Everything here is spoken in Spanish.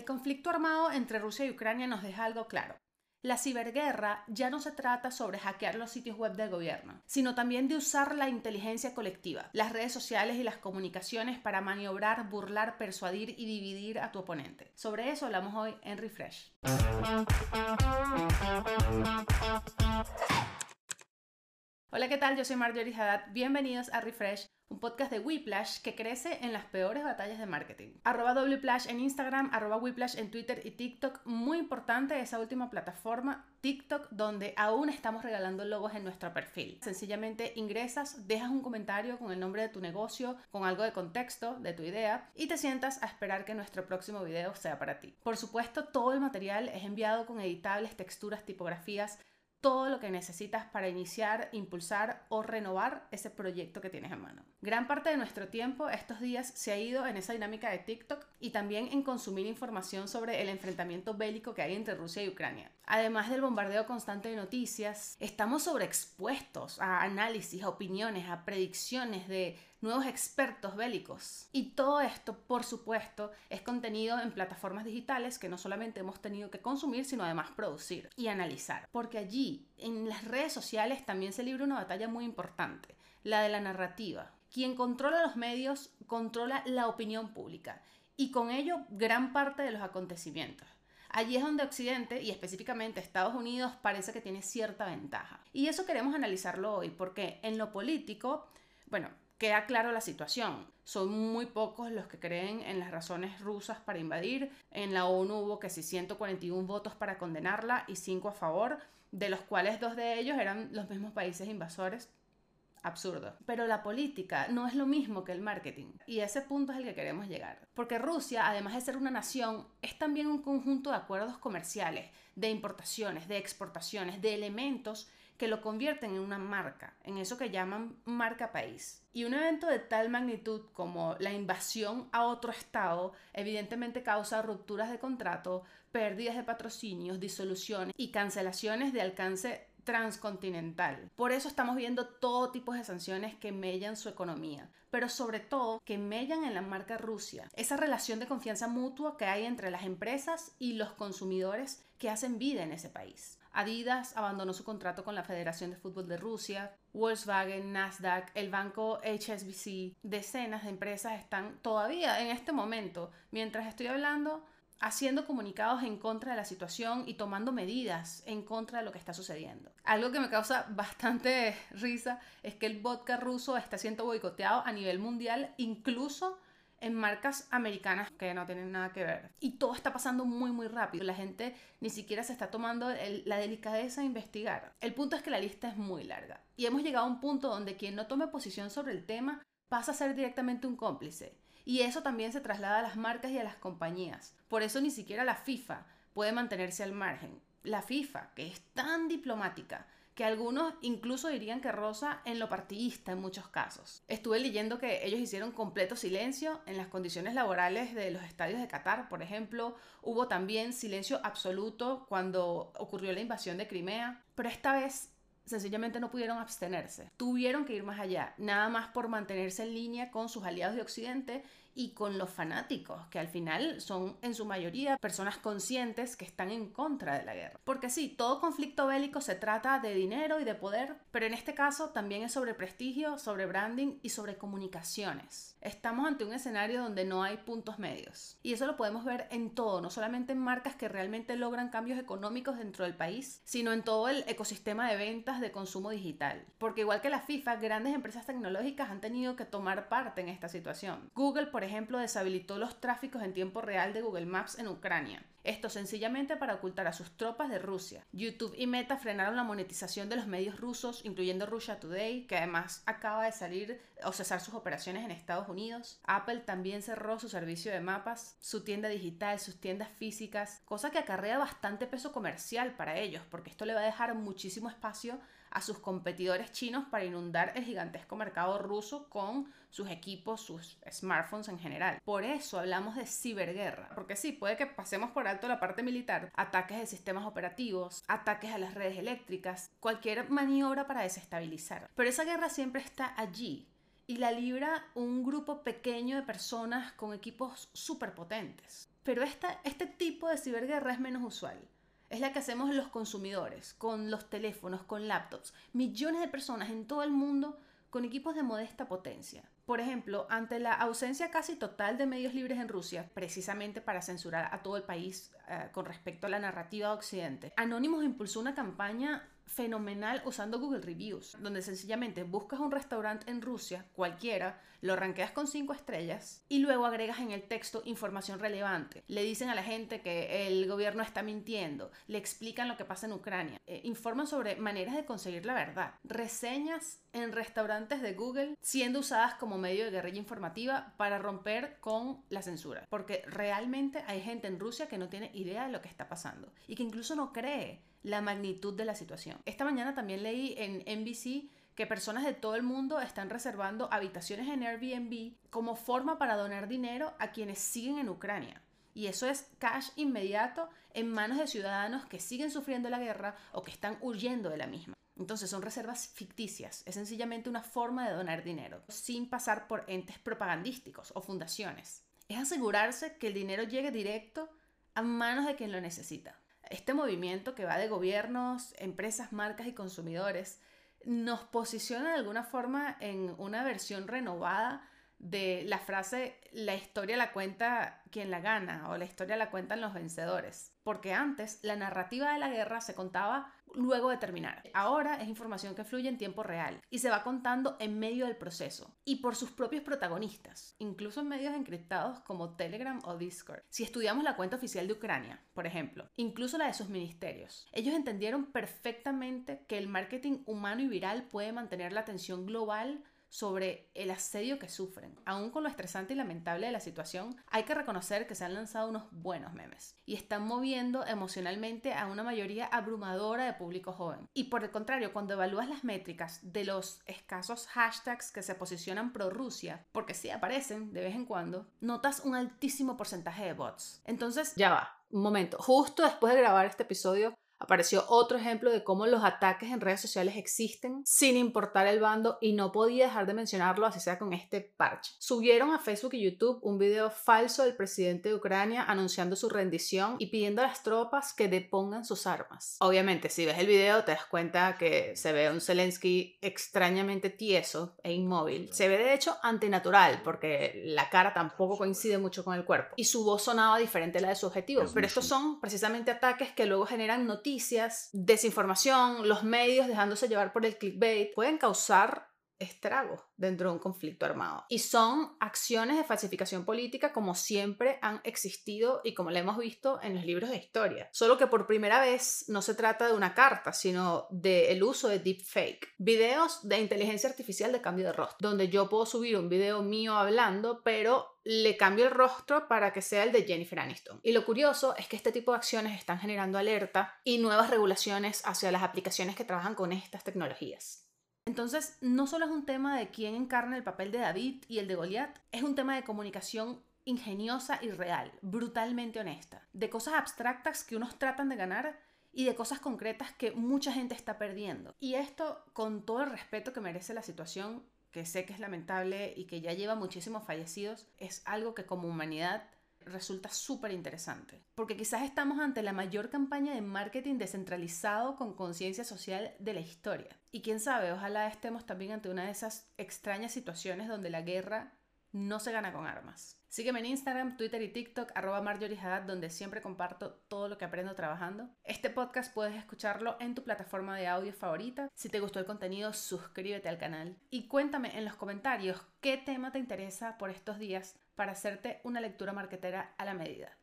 El conflicto armado entre Rusia y Ucrania nos deja algo claro. La ciberguerra ya no se trata sobre hackear los sitios web del gobierno, sino también de usar la inteligencia colectiva, las redes sociales y las comunicaciones para maniobrar, burlar, persuadir y dividir a tu oponente. Sobre eso hablamos hoy en Refresh. Hola, ¿qué tal? Yo soy Marjorie Haddad. Bienvenidos a Refresh, un podcast de Whiplash que crece en las peores batallas de marketing. Arroba Wplash en Instagram, arroba Whiplash en Twitter y TikTok. Muy importante esa última plataforma, TikTok, donde aún estamos regalando logos en nuestro perfil. Sencillamente ingresas, dejas un comentario con el nombre de tu negocio, con algo de contexto de tu idea y te sientas a esperar que nuestro próximo video sea para ti. Por supuesto, todo el material es enviado con editables, texturas, tipografías, todo lo que necesitas para iniciar, impulsar o renovar ese proyecto que tienes en mano. Gran parte de nuestro tiempo estos días se ha ido en esa dinámica de TikTok y también en consumir información sobre el enfrentamiento bélico que hay entre Rusia y Ucrania. Además del bombardeo constante de noticias, estamos sobreexpuestos a análisis, a opiniones, a predicciones de nuevos expertos bélicos. Y todo esto, por supuesto, es contenido en plataformas digitales que no solamente hemos tenido que consumir, sino además producir y analizar. Porque allí, en las redes sociales, también se libra una batalla muy importante, la de la narrativa. Quien controla los medios controla la opinión pública y con ello gran parte de los acontecimientos. Allí es donde Occidente y específicamente Estados Unidos parece que tiene cierta ventaja. Y eso queremos analizarlo hoy porque en lo político, bueno, queda claro la situación. Son muy pocos los que creen en las razones rusas para invadir. En la ONU hubo que 141 votos para condenarla y 5 a favor, de los cuales dos de ellos eran los mismos países invasores. Absurdo. Pero la política no es lo mismo que el marketing. Y ese punto es el que queremos llegar. Porque Rusia, además de ser una nación, es también un conjunto de acuerdos comerciales, de importaciones, de exportaciones, de elementos que lo convierten en una marca, en eso que llaman marca país. Y un evento de tal magnitud como la invasión a otro estado evidentemente causa rupturas de contrato, pérdidas de patrocinios, disoluciones y cancelaciones de alcance transcontinental. Por eso estamos viendo todo tipo de sanciones que mellan su economía, pero sobre todo que mellan en la marca Rusia. Esa relación de confianza mutua que hay entre las empresas y los consumidores que hacen vida en ese país. Adidas abandonó su contrato con la Federación de Fútbol de Rusia, Volkswagen, Nasdaq, el banco HSBC, decenas de empresas están todavía en este momento, mientras estoy hablando, haciendo comunicados en contra de la situación y tomando medidas en contra de lo que está sucediendo. Algo que me causa bastante risa es que el vodka ruso está siendo boicoteado a nivel mundial, incluso en marcas americanas que no tienen nada que ver. Y todo está pasando muy, muy rápido. La gente ni siquiera se está tomando la delicadeza de investigar. El punto es que la lista es muy larga. Y hemos llegado a un punto donde quien no tome posición sobre el tema pasa a ser directamente un cómplice. Y eso también se traslada a las marcas y a las compañías. Por eso ni siquiera la FIFA puede mantenerse al margen. La FIFA, que es tan diplomática, que algunos incluso dirían que rosa en lo partidista en muchos casos. Estuve leyendo que ellos hicieron completo silencio en las condiciones laborales de los estadios de Qatar, por ejemplo. Hubo también silencio absoluto cuando ocurrió la invasión de Crimea. Pero esta vez sencillamente no pudieron abstenerse. Tuvieron que ir más allá, nada más por mantenerse en línea con sus aliados de Occidente y con los fanáticos, que al final son en su mayoría personas conscientes que están en contra de la guerra. Porque sí, todo conflicto bélico se trata de dinero y de poder, pero en este caso también es sobre prestigio, sobre branding y sobre comunicaciones. Estamos ante un escenario donde no hay puntos medios. Y eso lo podemos ver en todo, no solamente en marcas que realmente logran cambios económicos dentro del país, sino en todo el ecosistema de ventas de consumo digital. Porque igual que la FIFA, grandes empresas tecnológicas han tenido que tomar parte en esta situación. Google, por ejemplo, deshabilitó los tráficos en tiempo real de Google Maps en Ucrania. Esto sencillamente para ocultar a sus tropas de Rusia. YouTube y Meta frenaron la monetización de los medios rusos, incluyendo Russia Today, que además acaba de salir o cesar sus operaciones en Estados Unidos. Apple también cerró su servicio de mapas, su tienda digital, sus tiendas físicas, cosa que acarrea bastante peso comercial para ellos, porque esto le va a dejar muchísimo espacio a sus competidores chinos para inundar el gigantesco mercado ruso con sus equipos, sus smartphones en general. Por eso hablamos de ciberguerra, porque sí, puede que pasemos por alto la parte militar, ataques de sistemas operativos, ataques a las redes eléctricas, cualquier maniobra para desestabilizar. Pero esa guerra siempre está allí, y la libra un grupo pequeño de personas con equipos súper potentes. Pero esta, este tipo de ciberguerra es menos usual. Es la que hacemos los consumidores, con los teléfonos, con laptops. Millones de personas en todo el mundo con equipos de modesta potencia. Por ejemplo, ante la ausencia casi total de medios libres en Rusia, precisamente para censurar a todo el país eh, con respecto a la narrativa de Occidente, Anonymous impulsó una campaña fenomenal usando Google Reviews, donde sencillamente buscas un restaurante en Rusia, cualquiera, lo ranqueas con 5 estrellas y luego agregas en el texto información relevante. Le dicen a la gente que el gobierno está mintiendo, le explican lo que pasa en Ucrania, eh, informan sobre maneras de conseguir la verdad, reseñas en restaurantes de Google siendo usadas como medio de guerrilla informativa para romper con la censura, porque realmente hay gente en Rusia que no tiene idea de lo que está pasando y que incluso no cree la magnitud de la situación. Esta mañana también leí en NBC que personas de todo el mundo están reservando habitaciones en Airbnb como forma para donar dinero a quienes siguen en Ucrania. Y eso es cash inmediato en manos de ciudadanos que siguen sufriendo la guerra o que están huyendo de la misma. Entonces son reservas ficticias, es sencillamente una forma de donar dinero, sin pasar por entes propagandísticos o fundaciones. Es asegurarse que el dinero llegue directo a manos de quien lo necesita. Este movimiento que va de gobiernos, empresas, marcas y consumidores nos posiciona de alguna forma en una versión renovada de la frase la historia la cuenta quien la gana o la historia la cuentan los vencedores. Porque antes la narrativa de la guerra se contaba luego de terminar. Ahora es información que fluye en tiempo real y se va contando en medio del proceso y por sus propios protagonistas, incluso en medios encriptados como Telegram o Discord. Si estudiamos la cuenta oficial de Ucrania, por ejemplo, incluso la de sus ministerios, ellos entendieron perfectamente que el marketing humano y viral puede mantener la atención global sobre el asedio que sufren. Aún con lo estresante y lamentable de la situación, hay que reconocer que se han lanzado unos buenos memes y están moviendo emocionalmente a una mayoría abrumadora de público joven. Y por el contrario, cuando evalúas las métricas de los escasos hashtags que se posicionan pro Rusia, porque sí aparecen de vez en cuando, notas un altísimo porcentaje de bots. Entonces, ya va, un momento, justo después de grabar este episodio, apareció otro ejemplo de cómo los ataques en redes sociales existen sin importar el bando y no podía dejar de mencionarlo así sea con este parche. Subieron a Facebook y YouTube un video falso del presidente de Ucrania anunciando su rendición y pidiendo a las tropas que depongan sus armas. Obviamente, si ves el video te das cuenta que se ve un Zelensky extrañamente tieso e inmóvil. Se ve de hecho antinatural porque la cara tampoco coincide mucho con el cuerpo y su voz sonaba diferente a la de su objetivo. Pero estos son precisamente ataques que luego generan noticias desinformación, los medios dejándose llevar por el clickbait, pueden causar estragos dentro de un conflicto armado. Y son acciones de falsificación política como siempre han existido y como le hemos visto en los libros de historia. Solo que por primera vez no se trata de una carta, sino del uso de deepfake. Videos de inteligencia artificial de cambio de rostro, donde yo puedo subir un video mío hablando, pero le cambio el rostro para que sea el de Jennifer Aniston. Y lo curioso es que este tipo de acciones están generando alerta y nuevas regulaciones hacia las aplicaciones que trabajan con estas tecnologías. Entonces, no solo es un tema de quién encarna el papel de David y el de Goliat, es un tema de comunicación ingeniosa y real, brutalmente honesta, de cosas abstractas que unos tratan de ganar y de cosas concretas que mucha gente está perdiendo. Y esto, con todo el respeto que merece la situación, que sé que es lamentable y que ya lleva muchísimos fallecidos, es algo que como humanidad resulta súper interesante, porque quizás estamos ante la mayor campaña de marketing descentralizado con conciencia social de la historia. Y quién sabe, ojalá estemos también ante una de esas extrañas situaciones donde la guerra no se gana con armas. Sígueme en Instagram, Twitter y TikTok, arroba Marjorie donde siempre comparto todo lo que aprendo trabajando. Este podcast puedes escucharlo en tu plataforma de audio favorita. Si te gustó el contenido, suscríbete al canal. Y cuéntame en los comentarios qué tema te interesa por estos días para hacerte una lectura marketera a la medida.